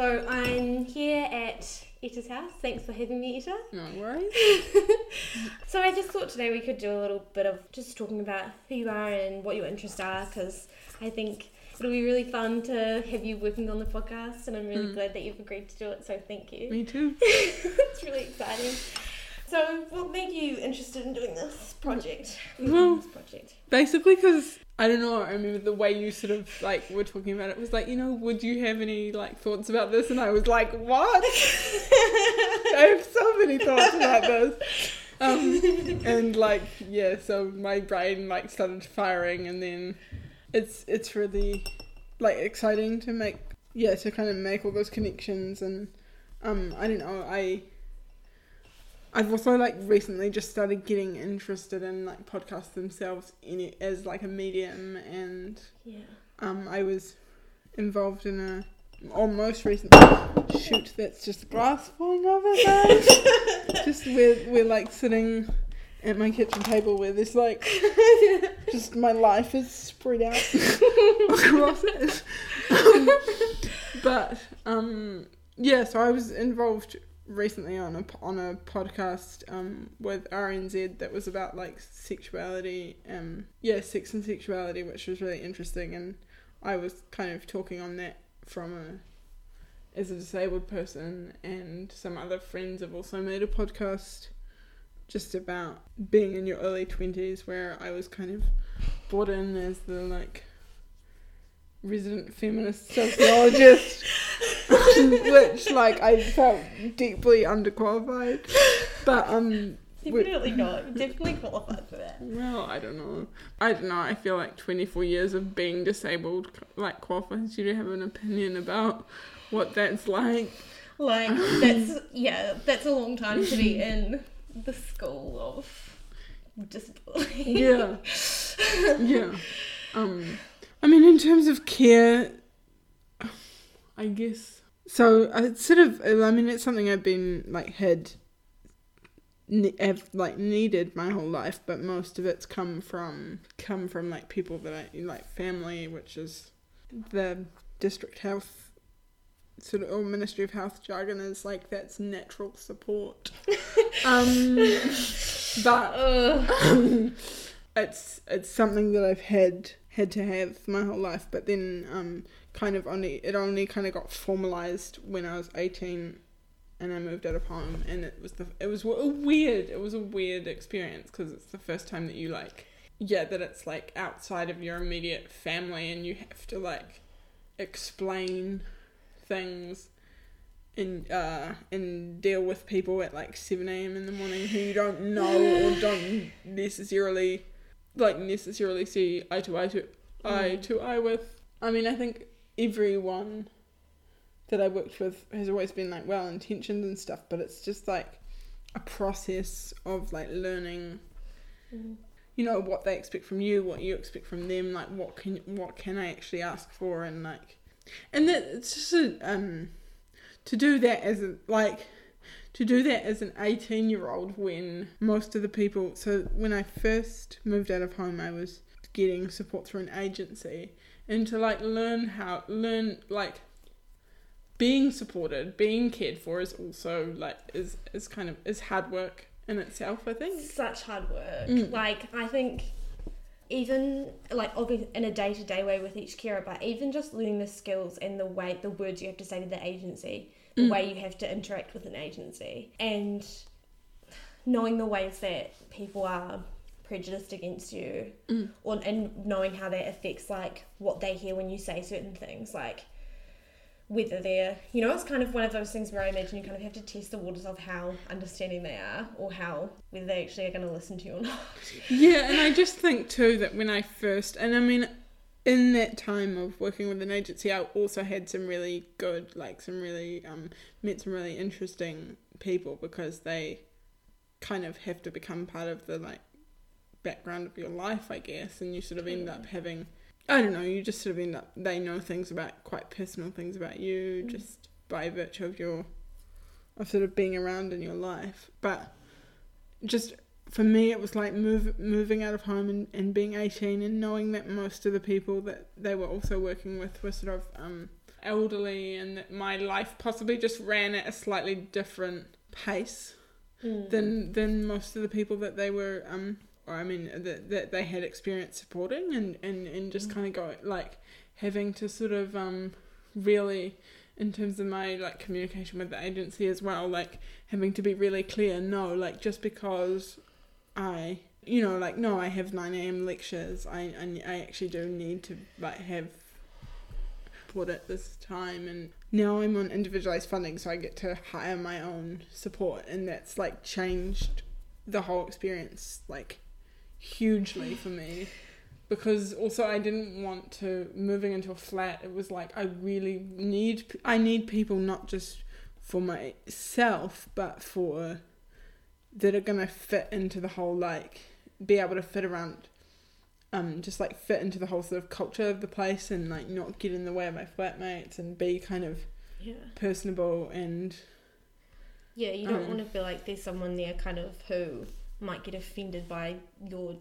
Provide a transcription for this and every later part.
So I'm here at Etta's house. Thanks for having me, Etta. No worries. So I just thought today we could do a little bit of just talking about who you are and what your interests are because I think it'll be really fun to have you working on the podcast and I'm really Mm. glad that you've agreed to do it. So thank you. Me too. it's really exciting. So what made you interested in doing this project? Well- this project. Basically, because I don't know. I remember the way you sort of like were talking about it was like, you know, would you have any like thoughts about this? And I was like, what? I have so many thoughts about this. Um, and like, yeah. So my brain like started firing, and then it's it's really like exciting to make yeah to kind of make all those connections and um I don't know I I've also like recently just started getting interested in like podcasts themselves in it as like a medium and Yeah. um I was involved in a almost recent shoot that's just glass falling over guys just we're we're like sitting at my kitchen table where there's like just my life is spread out across it um, but um yeah so I was involved recently on a on a podcast um with RNZ that was about like sexuality um yeah sex and sexuality which was really interesting. And I was kind of talking on that from a as a disabled person and some other friends have also made a podcast just about being in your early 20s where I was kind of brought in as the like resident feminist sociologist which like I felt deeply underqualified but um Definitely not. Definitely qualified for that. well, I don't know. I don't know. I feel like 24 years of being disabled like qualifies you to have an opinion about what that's like. Like that's yeah, that's a long time to be in the school of disability. Yeah. yeah. Um I mean in terms of care I guess so it's sort of I mean it's something I've been like had have like needed my whole life but most of it's come from come from like people that I like family which is the district health sort of or ministry of health jargon is like that's natural support um but Ugh. it's it's something that I've had had to have my whole life, but then um kind of only it only kind of got formalized when I was eighteen, and I moved out of home, and it was the it was a weird it was a weird experience because it's the first time that you like yeah that it's like outside of your immediate family and you have to like explain things and uh and deal with people at like 7 a.m in the morning who you don't know or don't necessarily like necessarily see eye to eye to eye Mm. to eye with i mean i think everyone that i worked with has always been like well intentioned and stuff but it's just like a process of like learning Mm. you know what they expect from you what you expect from them like what can what can i actually ask for and like and that it's just a, um to do that as a like to do that as an 18 year old when most of the people so when i first moved out of home i was getting support through an agency and to like learn how learn like being supported being cared for is also like is is kind of is hard work in itself i think Such hard work. Mm. Like I think even like obviously in a day to day way with each carer, but even just learning the skills and the way the words you have to say to the agency, the Mm. way you have to interact with an agency, and knowing the ways that people are prejudiced against you, Mm. or and knowing how that affects like what they hear when you say certain things, like whether they're you know it's kind of one of those things where I imagine you kind of have to test the waters of how understanding they are or how whether they actually are going to listen to you or not. Yeah, and I just think too that when I first, and I mean, in that time of working with an agency, I also had some really good, like some really, um, met some really interesting people because they kind of have to become part of the like background of your life, I guess, and you sort of end up having, I don't know, you just sort of end up, they know things about quite personal things about you Mm. just by virtue of your, of sort of being around in your life, but just for me it was like move, moving out of home and, and being 18 and knowing that most of the people that they were also working with were sort of um, elderly and that my life possibly just ran at a slightly different pace Mm. than than most of the people that they were um or I mean that that they had experience supporting and and and just Mm. kind of go like having to sort of um really in terms of my like communication with the agency as well like having to be really clear no like just because I you know like no I have 9 a.m. lectures. I, I I actually do need to like have support at this time. And now I'm on individualized funding so I get to hire my own support. And that's like changed the whole experience like hugely for me. Because also I didn't want to moving into a flat. It was like I really need I need people not just for myself but for that are gonna fit into the whole like be able to fit around um just like fit into the whole sort of culture of the place and like not get in the way of my flatmates and be kind of Yeah. personable and Yeah, you don't Um, want to feel like there's someone there kind of who might get offended by your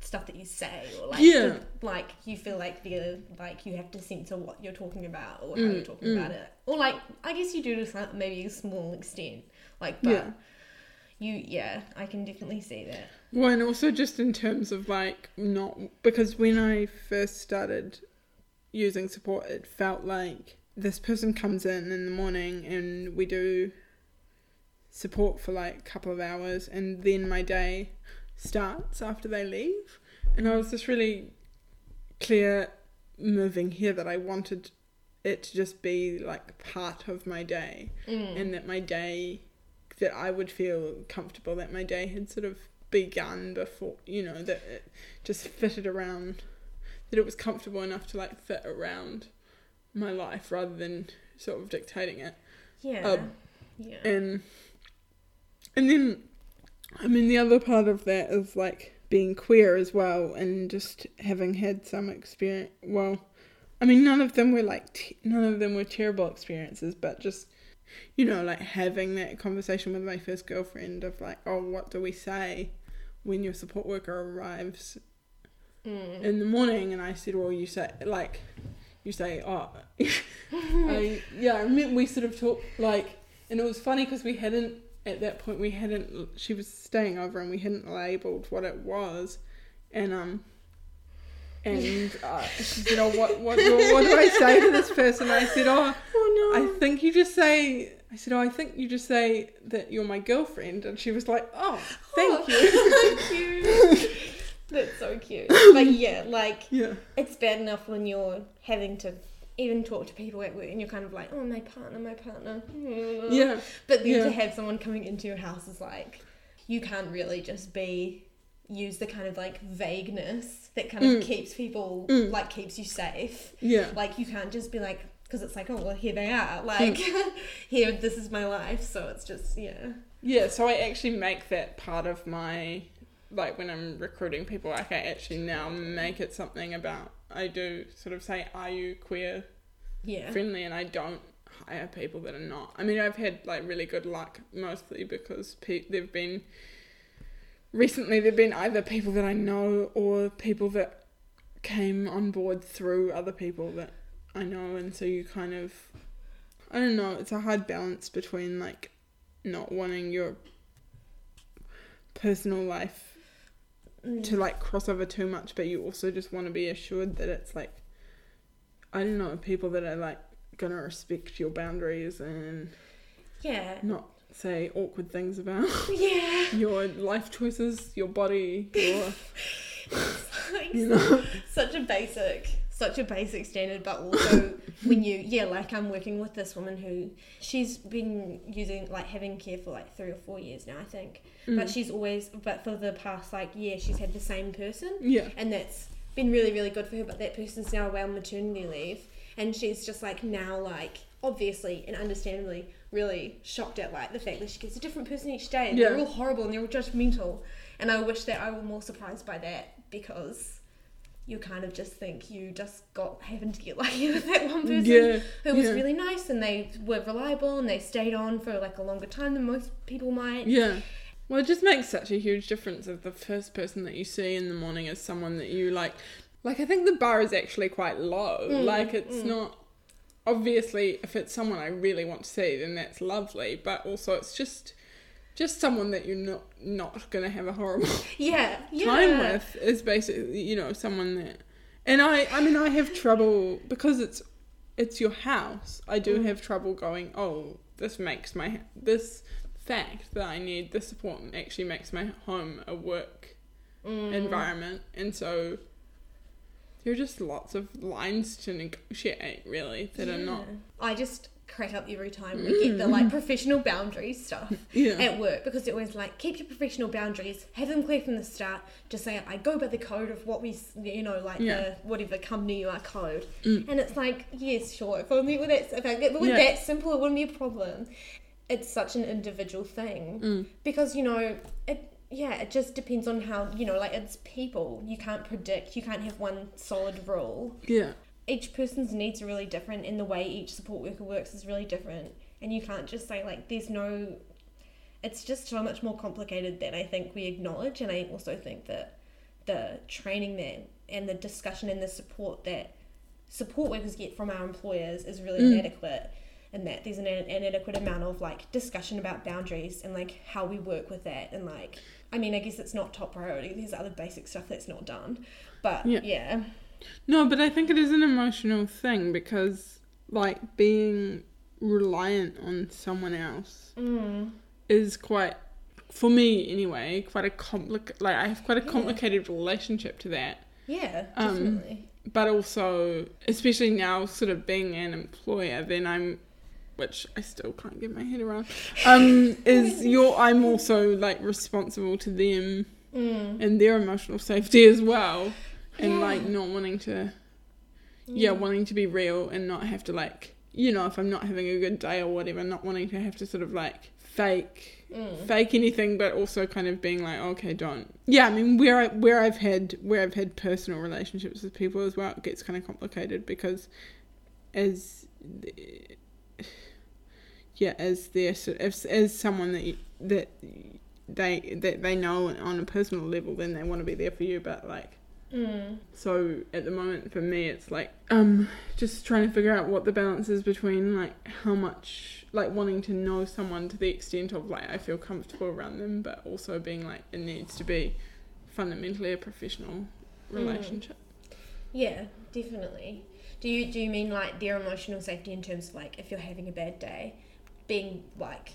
stuff that you say or like Yeah. the- like you feel like they're like you have to censor what you're talking about or how Mm, you're talking mm. about it or like I guess you do to some, maybe a small extent like but Yeah. You yeah I can definitely see that Well, and also just in terms of like not because when I first started using support, it felt like this person comes in in the morning and we do support for like a couple of hours, and then my day starts after they leave. And I was just really clear moving here that I wanted it to just be like part of my day mm. and that my day that I would feel comfortable that my day had sort of begun before you know that it just fitted around that it was comfortable enough to like fit around my life rather than sort of dictating it. Yeah. Um, yeah. and and then I mean the other part of that is like being queer as well and just having had some experience well I mean none of them were like t- none of them were terrible experiences but just you know like having that conversation with my first girlfriend of like oh what do we say when your support worker arrives mm. in the morning? And I said well you say like you say oh. I, yeah I mean we sort of talked like and it was funny because we hadn't at that point we hadn't she was staying over and we hadn't labeled what it was. And um and uh, she said oh what what do, what do I say to this person? I said oh I think you just say I said oh I think you just say that you're my girlfriend and she was like oh thank you thank you that's so cute but yeah like yeah it's bad enough when you're having to even talk to people at work and you're kind of like, oh, my partner, my partner. yeah But then Yeah. to have someone coming into your house is like, you can't really just be, use the kind of like vagueness that kind of Mm. keeps people, Mm. like, keeps you safe. yeah Like, you can't just be like, because it's like, oh, well, here they are. Hmm. Like, here, this is my life. So it's just, yeah. Yeah, so I actually make that part of my like when I'm recruiting people, like I actually now make it something about I do sort of say, Are you queer Yeah. friendly? And I don't hire people that are not. I mean I've had like really good luck mostly because pe- they've been recently there've been either people that I know or people that came on board through other people that I know and so you kind of I don't know, it's a hard balance between like not wanting your personal life Mm. to like cross over too much, but you also just want to be assured that it's like I don't know, people that are like gonna respect your boundaries and Yeah. not say awkward things about Yeah. your life choices, your body, your Like, you know. such a basic such a basic standard but also when you yeah like i'm working with this woman who she's been using like having care for like three or four years now i think. But Mm. she's always but for the past like year she's had the same person. Yeah. and that's been really really good for her but that person's now away on maternity leave. And she's just like now like obviously and understandably really shocked at like the fact that she gets a different person each day and they're all horrible and they're all judgmental. And i wish that i were more surprised by that because you kind of just think you just got happened to get lucky with that one person Yeah. who was yeah. really nice and they were reliable and they stayed on for like a longer time than most people might Yeah. Well, it just makes such a huge difference if the first person that you see in the morning is someone that you like. Like, I think the bar is actually quite low. Mm, like, it's mm. not. obviously if it's someone I really want to see, then that's lovely. But also, it's just just someone that you're not not gonna have a horrible Yeah, yeah. time with is basically you know someone that and I I mean I have trouble because it's it's your house I do Mm. have trouble going oh this makes my this fact that I need the support actually makes my home a work Mm. environment and so there are just lots of lines to negotiate really that are not I just crack up every time we get the like professional boundaries stuff yeah at work because they're always like keep your professional boundaries, have them clear from the start. Just say I go by the code of what we, you know, like Yeah. the whatever company you are code, Mm. and it's like yes, sure. If only with that, if I, it Yeah. that simple, it wouldn't be a problem. It's such an individual thing Mm. because you know it. Yeah, it just depends on how you know, like it's people. You can't predict. You can't have one solid rule yeah each person's needs are really different and the way each support worker works is really different. And you can't just say like there's no it's just so much more complicated than I think we acknowledge. And I also think that the training that and the discussion and the support that support workers get from our employers is really Mm. inadequate. And that there's an inadequate amount of like discussion about boundaries and like how we work with that. And like I mean I guess it's not top priority. There's other basic stuff that's not done. But Yeah. yeah No, but I think it is an emotional thing because, like, being reliant on someone else mm. is quite, for me anyway, quite a complicated. Like, I have quite a Yeah. complicated relationship to that. Yeah, Um, definitely. But also, especially now, sort of being an employer, then I'm, which I still can't get my head around, um, is you're. I'm also like responsible to them Mm. and their emotional safety as well, and Yeah. like not wanting to yeah, wanting to be real and not have to like, you know, if I'm not having a good day or whatever, not wanting to have to sort of like fake Mm. fake anything, but also kind of being like, okay, don't. Yeah, I mean, where I where I've had where I've had personal relationships with people as well, it gets kind of complicated because as yeah, as their as as someone that you, that they that they know on a personal level, then they want to be there for you, but like Mm. so at the moment for me it's like um just trying to figure out what the balance is between like how much like wanting to know someone to the extent of like I feel comfortable around them but also being like it needs to be fundamentally a professional relationship. Yeah, definitely. Do you do you mean like their emotional safety in terms of like if you're having a bad day, being like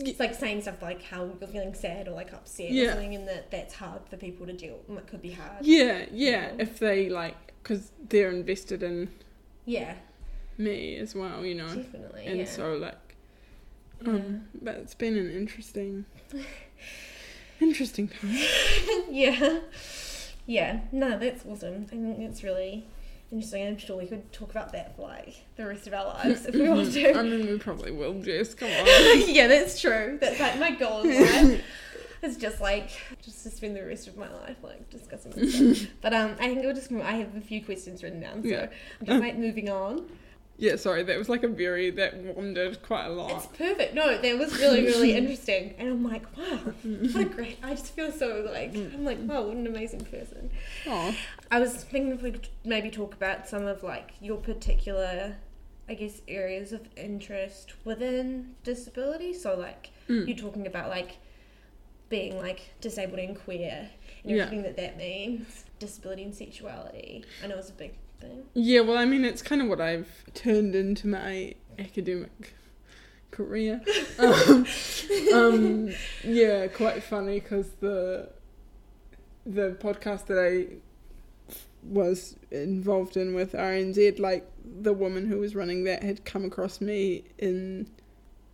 it's like saying stuff like how you're feeling sad or like upset Yeah. or something, and that that's hard for people to deal. It could be hard. Yeah, yeah, Yeah. if they like cuz they're invested in Yeah, me as well, you know. definitely. And yeah. so like yeah. um but it's been an interesting interesting time. yeah. Yeah. No, that's awesome. I think it's really interesting. I'm sure we could talk about that for like the rest of our lives if we want to. I mean we probably will Jess, come on. yeah, that's true. That's like my goal in life. It's just like just to spend the rest of my life like discussing this stuff. But um, I think we'll just. I have a few questions written down, so Yeah. I'm just like moving on. Yeah, sorry, that was like a very that wandered quite a lot. It's perfect. No, that was really really interesting, and I'm like, wow, what a great. I just feel so like I'm like, wow, what an amazing person. Oh, I was thinking if we could maybe talk about some of like your particular, I guess, areas of interest within disability. So like Mm. you're talking about like being like disabled and queer and Yeah. everything that that means, disability and sexuality. I know it's a big thing. yeah. Well, I mean, it's kind of what I've turned into my academic career. um, um, yeah, quite funny because the the podcast that I was involved in with RNZ, like the woman who was running that had come across me in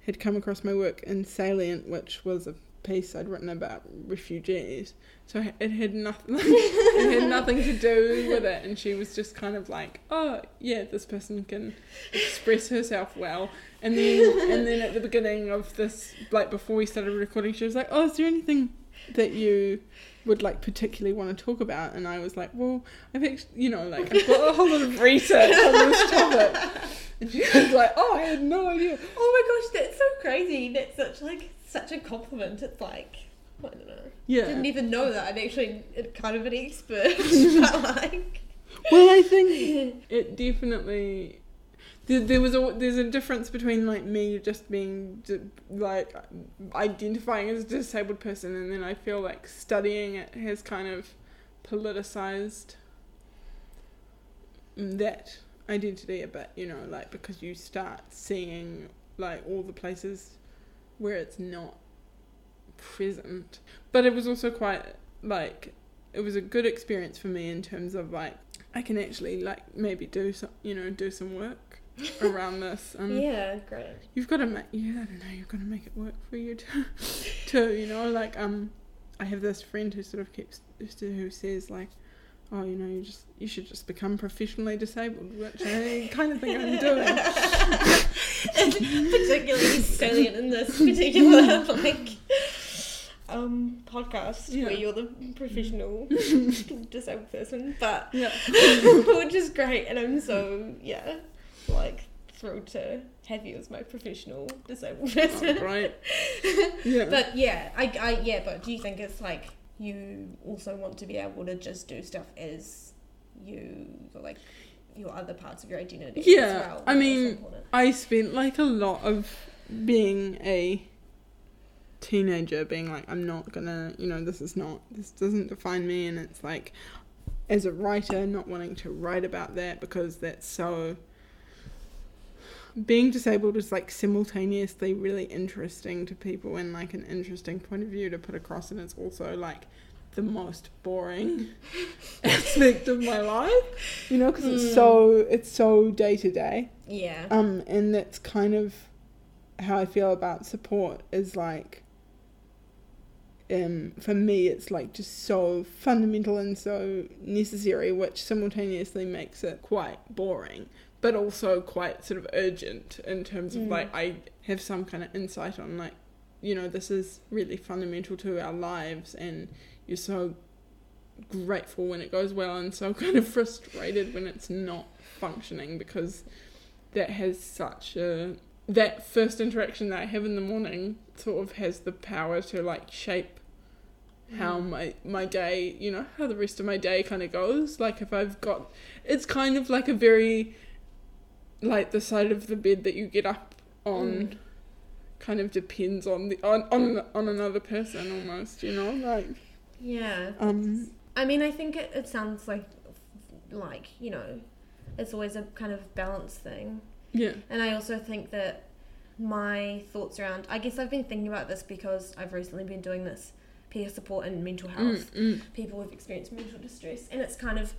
had come across my work in Salient, which was a piece I'd written about refugees. So it had nothing it had nothing to do with it and she was just kind of like, Oh, yeah, this person can express herself well and then and then at the beginning of this like before we started recording she was like, Oh, is there anything that you would like particularly want to talk about and I was like, Well, I've actually you know, like I've got a whole lot of research on this topic and she was like, Oh, I had no idea. Oh my gosh, that's so crazy. That's such like such a compliment. It's like I don't know. Yeah. Didn't even know that I'm actually kind of an expert, but like Well, I think it definitely. there, there was a there's a difference between like me just being like identifying as a disabled person and then I feel like studying it has kind of politicized that identity a bit, you know, like because you start seeing like all the places where it's not present. But it was also quite like it was a good experience for me in terms of like I can actually like maybe do some you know do some work around this. Um, yeah, great. You've got to make yeah I don't know you've got to make it work for you too, too you know like um I have this friend who sort of keeps who says like oh you know you just you should just become professionally disabled which I kind of think I'm doing. particularly salient in this particular like um podcast Yeah. where you're the professional disabled person, but Yeah. which is great, and I'm so yeah, like thrilled to have you as my professional disabled person. Oh, great. Yeah. But yeah, I, I yeah, but do you think it's like you also want to be able to just do stuff as you like your other parts of your identity? Yeah, as well, I mean. I spent like a lot of being a teenager being like I'm not gonna you know this is not this doesn't define me and it's like as a writer not wanting to write about that because that's so being disabled is like simultaneously really interesting to people and like an interesting point of view to put across and it's also like the most boring aspect of my life you know because it's Mm. so it's so day to day yeah, um and that's kind of how i feel about support is like um for me it's like just so fundamental and so necessary which simultaneously makes it quite boring but also quite sort of urgent in terms of Mm. like i have some kind of insight on like you know this is really fundamental to our lives and you're so grateful when it goes well and so kind of frustrated when it's not functioning because that has such a that first interaction that I have in the morning sort of has the power to like shape how Mm. my my day you know how the rest of my day kind of goes like if I've got it's kind of like a very like the side of the bed that you get up on Mm. kind of depends on the on on, on another person almost you know like yeah. um I mean, I think it, it sounds like like you know, it's always a kind of balance thing. yeah And I also think that my thoughts around, I guess I've been thinking about this because I've recently been doing this peer support and mental health. mm, mm, People who've experienced mental distress. And it's kind of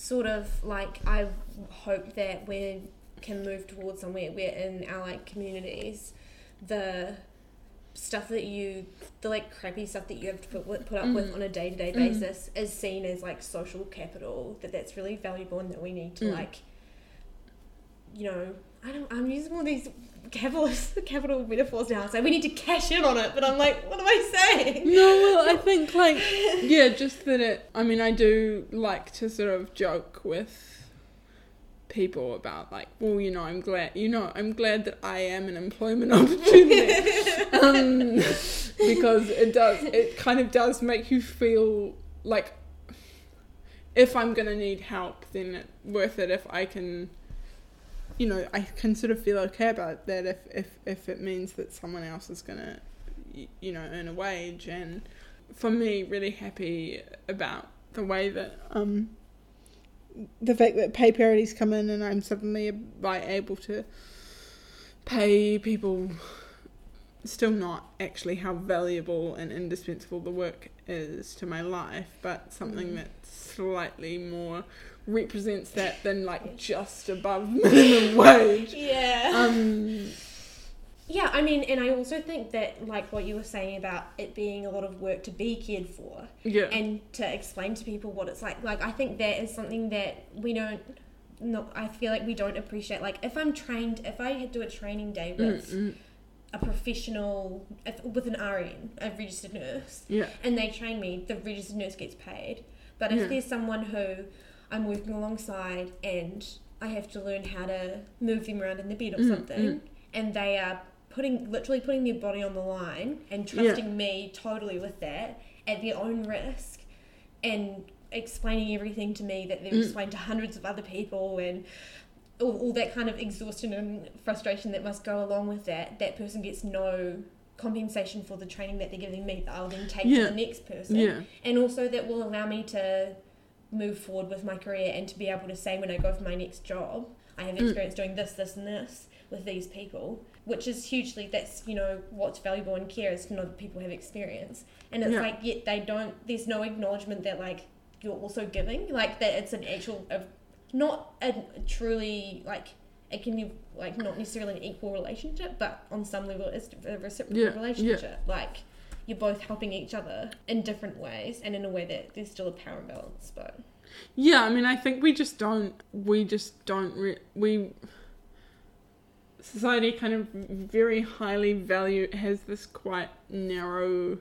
sort of like I hope that we can move towards somewhere where in our like communities, the stuff that you, the like crappy stuff that you have to put, put up with Mm. on a day to day Mm. basis is seen as like social capital, that that's really valuable and that we need to Mm. like you know, I don't. I'm using all these capitalist capital metaphors now. So we need to cash in on it, but I'm like, what am I saying? No, well, I think like yeah, just that it. I mean, I do like to sort of joke with people about like, well, you know, I'm glad, you know, I'm glad that I am an employment opportunity, um, because it does, it kind of does make you feel like if I'm gonna need help, then it's worth it if I can. You know, I can sort of feel okay about that if, if, if it means that someone else is gonna you know earn a wage and for me really happy about the way that um the fact that pay parities come in and I'm suddenly like able to pay people still not actually how valuable and indispensable the work is to my life but something Mm. that slightly more represents that than like just above minimum wage Yeah. um yeah, I mean, and I also think that, like what you were saying about it being a lot of work to be cared for yeah and to explain to people what it's like. Like, I think that is something that we don't. No, I feel like we don't appreciate. Like, if I'm trained, if I do a training day Mm, with mm, a professional, if, with an RN, a registered nurse, yeah and they train me, the registered nurse gets paid. But if Yeah. there's someone who I'm working alongside and I have to learn how to move them around in the bed or Mm, something, mm. and they are putting literally putting their body on the line and Yeah. trusting me totally with that at their own risk, and explaining everything to me that they've Mm. explained to hundreds of other people and all, all that kind of exhaustion and frustration that must go along with that, that person gets no compensation for the training that they're giving me that I'll then take Yeah. to the next person. Yeah. And also that will allow me to move forward with my career and to be able to say when I go for my next job, I have Mm. experience doing this, this and this with these people, which is hugely that's, you know, what's valuable in care is to know that people have experience. And it's Yeah. like yet they don't there's no acknowledgement that like you're also giving. Like that it's an actual of not a truly like it can be like not necessarily an equal relationship, but on some level it's a reciprocal Yeah, yeah. relationship. Like you're both helping each other in different ways and in a way that there's still a power imbalance. But Yeah, I mean, I think we just don't. We just don't. Re- we society kind of very highly value has this quite narrow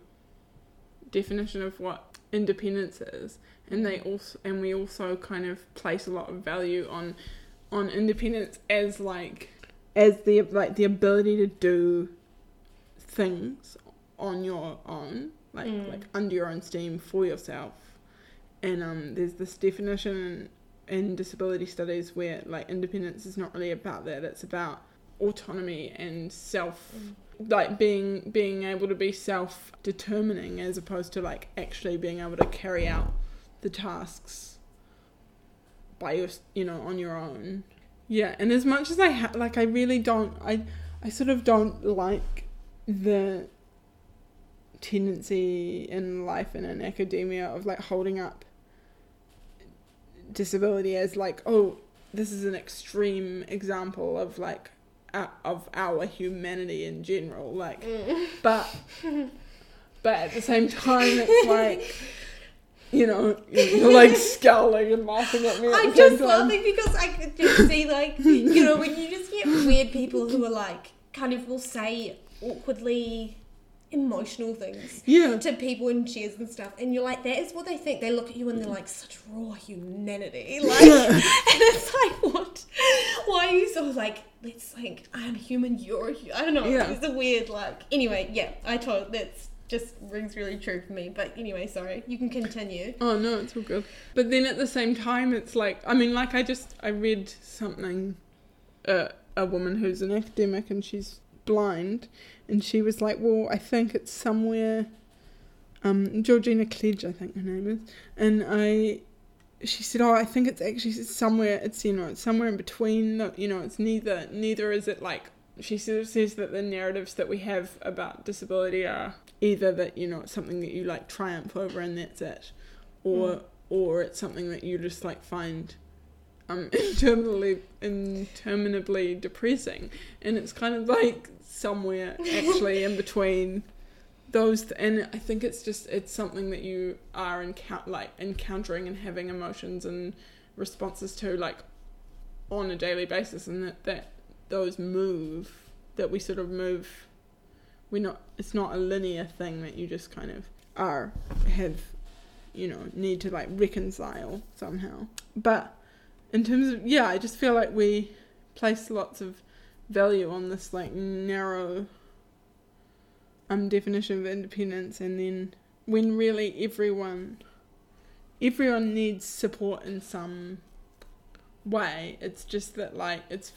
definition of what independence is, and they also and we also kind of place a lot of value on on independence as like as the like the ability to do things on your own, like Mm. like under your own steam for yourself. And um, there's this definition in, disability studies where like independence is not really about that. It's about autonomy and self like being being able to be self determining as opposed to like actually being able to carry out the tasks by your you know on your own. Yeah and as much as i ha- like i really don't i i sort of don't like the tendency in life and in academia of like holding up disability as like oh this is an extreme example of like uh, of our humanity in general like but but at the same time it's like you know you're like scowling and laughing at me at I'm just time. laughing because I could just see like you know when you just get weird people who are like kind of will say awkwardly emotional things yeah to people in cheers and stuff and you're like that is what they think they look at you and they're like such raw humanity like and it's like what why are you so like it's like i'm human you're a hu-. i don't know Yeah. it's a weird like anyway yeah i told that's just rings really true for me but anyway sorry you can continue Oh no, it's all good. But then at the same time, it's like I mean, like I just I read something, uh, a woman who's an academic and she's blind, and she was like, well, I think it's somewhere, um, Georgina Kleege, I think her name is, and I, she said, oh, I think it's actually somewhere. It's you know, it's somewhere in between. The, you know, it's neither neither is it like. She sort of says that the narratives that we have about disability are either that you know it's something that you like triumph over and that's it, or Mm. or it's something that you just like find um interminably interminably depressing and it's kind of like somewhere actually in between those th- and i think it's just it's something that you are encou- like encountering and having emotions and responses to like on a daily basis and that that those move that we sort of move we're not it's not a linear thing that you just kind of are have you know need to like reconcile somehow. But in terms of yeah i just feel like we place lots of value on this like narrow um definition of independence and then when really everyone everyone needs support in some way it's just that like it's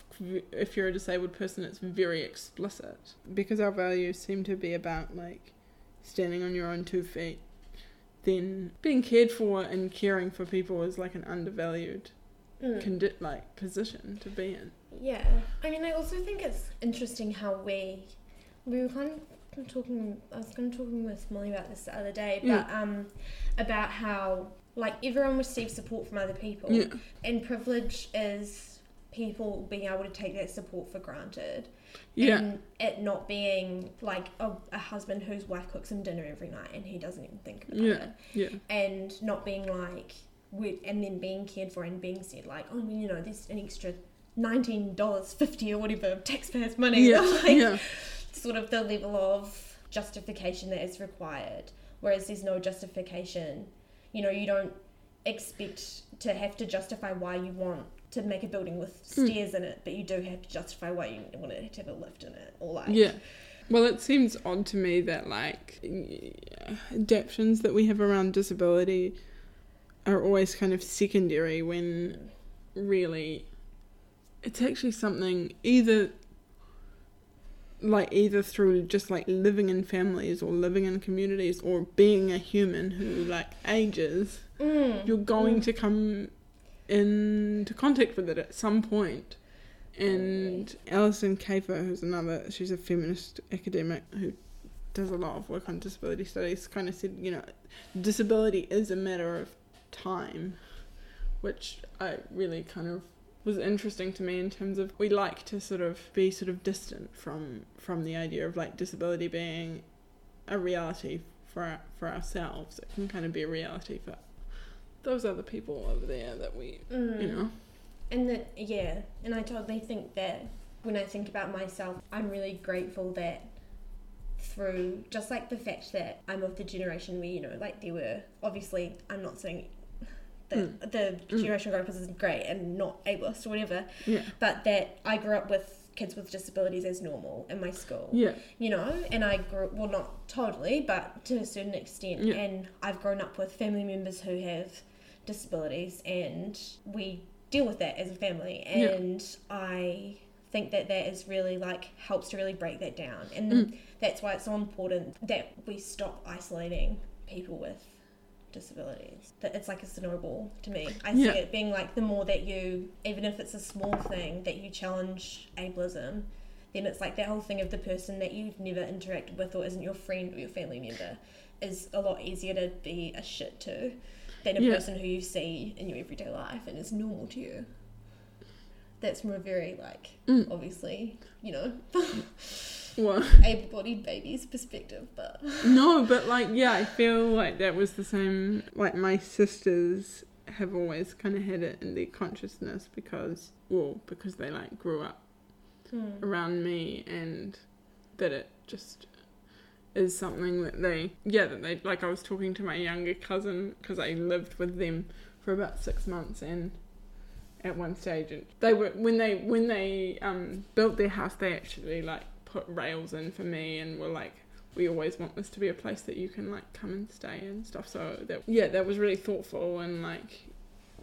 if you're a disabled person it's very explicit because our values seem to be about like standing on your own two feet then being cared for and caring for people is like an undervalued Mm. condi- like position to be in Yeah, I mean, I also think it's interesting how we we were kind of talking. I was kind of talking with Molly about this the other day, but um, about how like everyone receives support from other people, yeah and privilege is people being able to take that support for granted. yeah And it not being like a, a husband whose wife cooks him dinner every night and he doesn't even think about Yeah. it yeah and not being like with and then being cared for and being said like oh you know there's an extra nineteen dollars fifty or whatever taxpayers money yeah like yeah sort of the level of justification that is required whereas there's no justification you know you don't expect to have to justify why you want to make a building with Mm. stairs in it but you do have to justify why you want it to have a lift in it or like Yeah. Well, it seems odd to me that like adaptions that we have around disability are always kind of secondary when really it's actually something either like either through just like living in families or living in communities or being a human who like ages Mm. you're going Mm. to come into contact with it at some point and Alison Kafer, who's another, she's a feminist academic who does a lot of work on disability studies, kind of said, you know, disability is a matter of time, which I really kind of was interesting to me in terms of we like to sort of be sort of distant from from the idea of like disability being a reality for for ourselves. It can kind of be a reality for those other people over there that we, Mm. you know. And that, yeah, and I totally think that when I think about myself, I'm really grateful that through just like the fact that I'm of the generation where, you know, like there were obviously, I'm not saying that Mm. the Mm. generation up is great and not ableist or whatever, Yeah. but that I grew up with kids with disabilities as normal in my school Yeah. you know, and I grew well not totally, but to a certain extent. Yeah. And I've grown up with family members who have disabilities, and we deal with that as a family. Yeah. And I think that that is really like helps to really break that down, and Mm. that's why it's so important that we stop isolating people with disabilities that it's like a snowball to me i see Yeah. it being like the more that you even if it's a small thing that you challenge ableism then it's like that whole thing of the person that you've never interacted with or isn't your friend or your family member is a lot easier to be a shit to than a Yeah. person who you see in your everyday life and is normal to you. That's from a very like Mm. obviously, you know, Well, able bodied baby's perspective, but no, but like, yeah, I feel like that was the same. Like, my sisters have always kind of had it in their consciousness because, well, because they like grew up Hmm. around me and that it just is something that they, yeah, that they, like, I was talking to my younger cousin because I lived with them for about six months and at one stage and they were when they when they um built their house they actually like put rails in for me and were like we always want this to be a place that you can like come and stay and stuff. So that yeah that was really thoughtful and like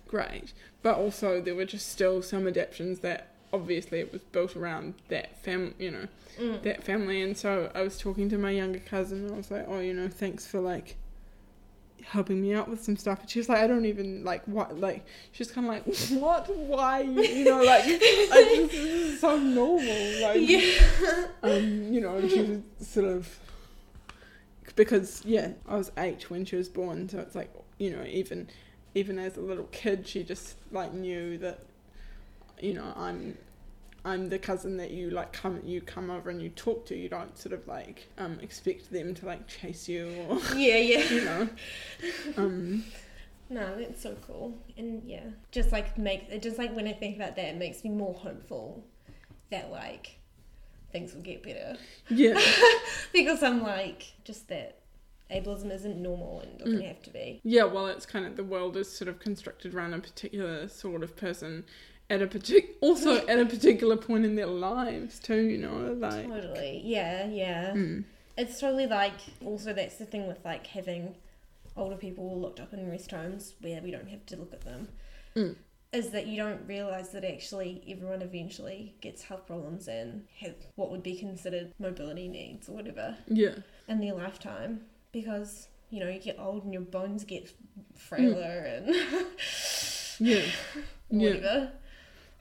great. But also there were just still some adaptations that obviously it was built around that fam you know Mm. that family. And so I was talking to my younger cousin and I was like oh you know thanks for like helping me out with some stuff and she was like I don't even like what like she's kind of like what why you know like I just, this is so normal like yeah. um you know she was sort of because yeah I was eight when she was born so it's like you know even even as a little kid she just like knew that you know I'm I'm the cousin that you like come you come over and you talk to you don't sort of like um expect them to like chase you or Yeah, yeah. you know um No, that's so cool. And yeah, just like make it just like when I think about that, it makes me more hopeful that like things will get better. yeah Because I'm like just that ableism isn't normal and doesn't Mm. have to be. yeah well it's kind of the world is sort of constructed around a particular sort of person at a partic also at a particular point in their lives too you know like Totally. Yeah, yeah. mm, It's totally like also that's the thing with like having older people looked up in rest homes where we don't have to look at them. Mm. Is that you don't realise that actually everyone eventually gets health problems and have what would be considered mobility needs or whatever yeah in their lifetime because you know you get old and your bones get frailer and yeah yeah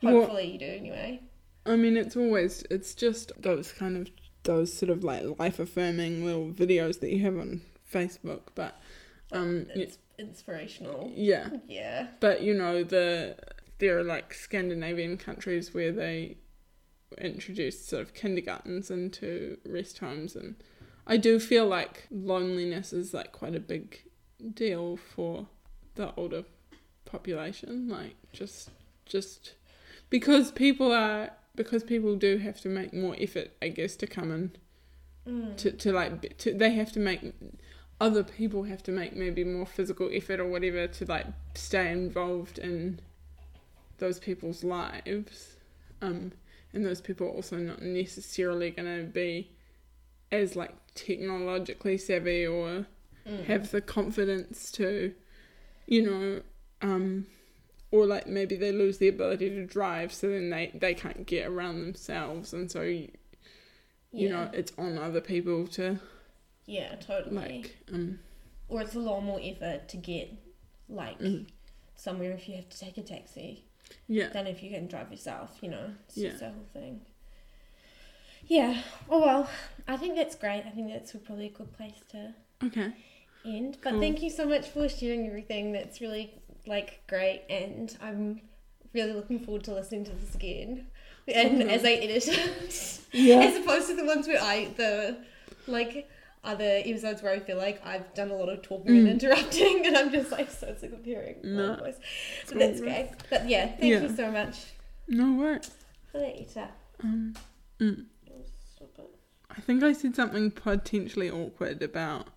whatever. Well- Hopefully you do anyway. I mean, it's always it's just those kind of those sort of like life affirming little videos that you have on Facebook, but um, It's inspirational. yeah, Yeah. but you know the there are like Scandinavian countries where they introduced sort of kindergartens into rest homes, and I do feel like loneliness is like quite a big deal for the older population, like just just because people are because people do have to make more effort, I guess, to come in Mm. to, to like to they have to make other people have to make maybe more physical effort or whatever to like stay involved in those people's lives um and those people are also not necessarily going to be as like technologically savvy or Mm. have the confidence to you know um or like maybe they lose the ability to drive, so then they they can't get around themselves, and so you, you know it's on other people to Yeah, totally. like um or it's a lot more effort to get like mm, somewhere if you have to take a taxi yeah than if you can drive yourself, you know. It's Yeah. just a whole thing. Yeah. Oh well, I think that's great. I think that's probably a good place to okay end. But Cool. thank you so much for sharing everything. That's really like great, and I'm really looking forward to listening to this again. And Okay. as I edit it, yeah as opposed to the ones where I the like other episodes where I feel like I've done a lot of talking and Mm. interrupting, and I'm just like so sick of hearing my No. voice. It's So that's great. But yeah, thank Yeah. you so much no worries for that, um mm. Stop it. I think I said something potentially awkward about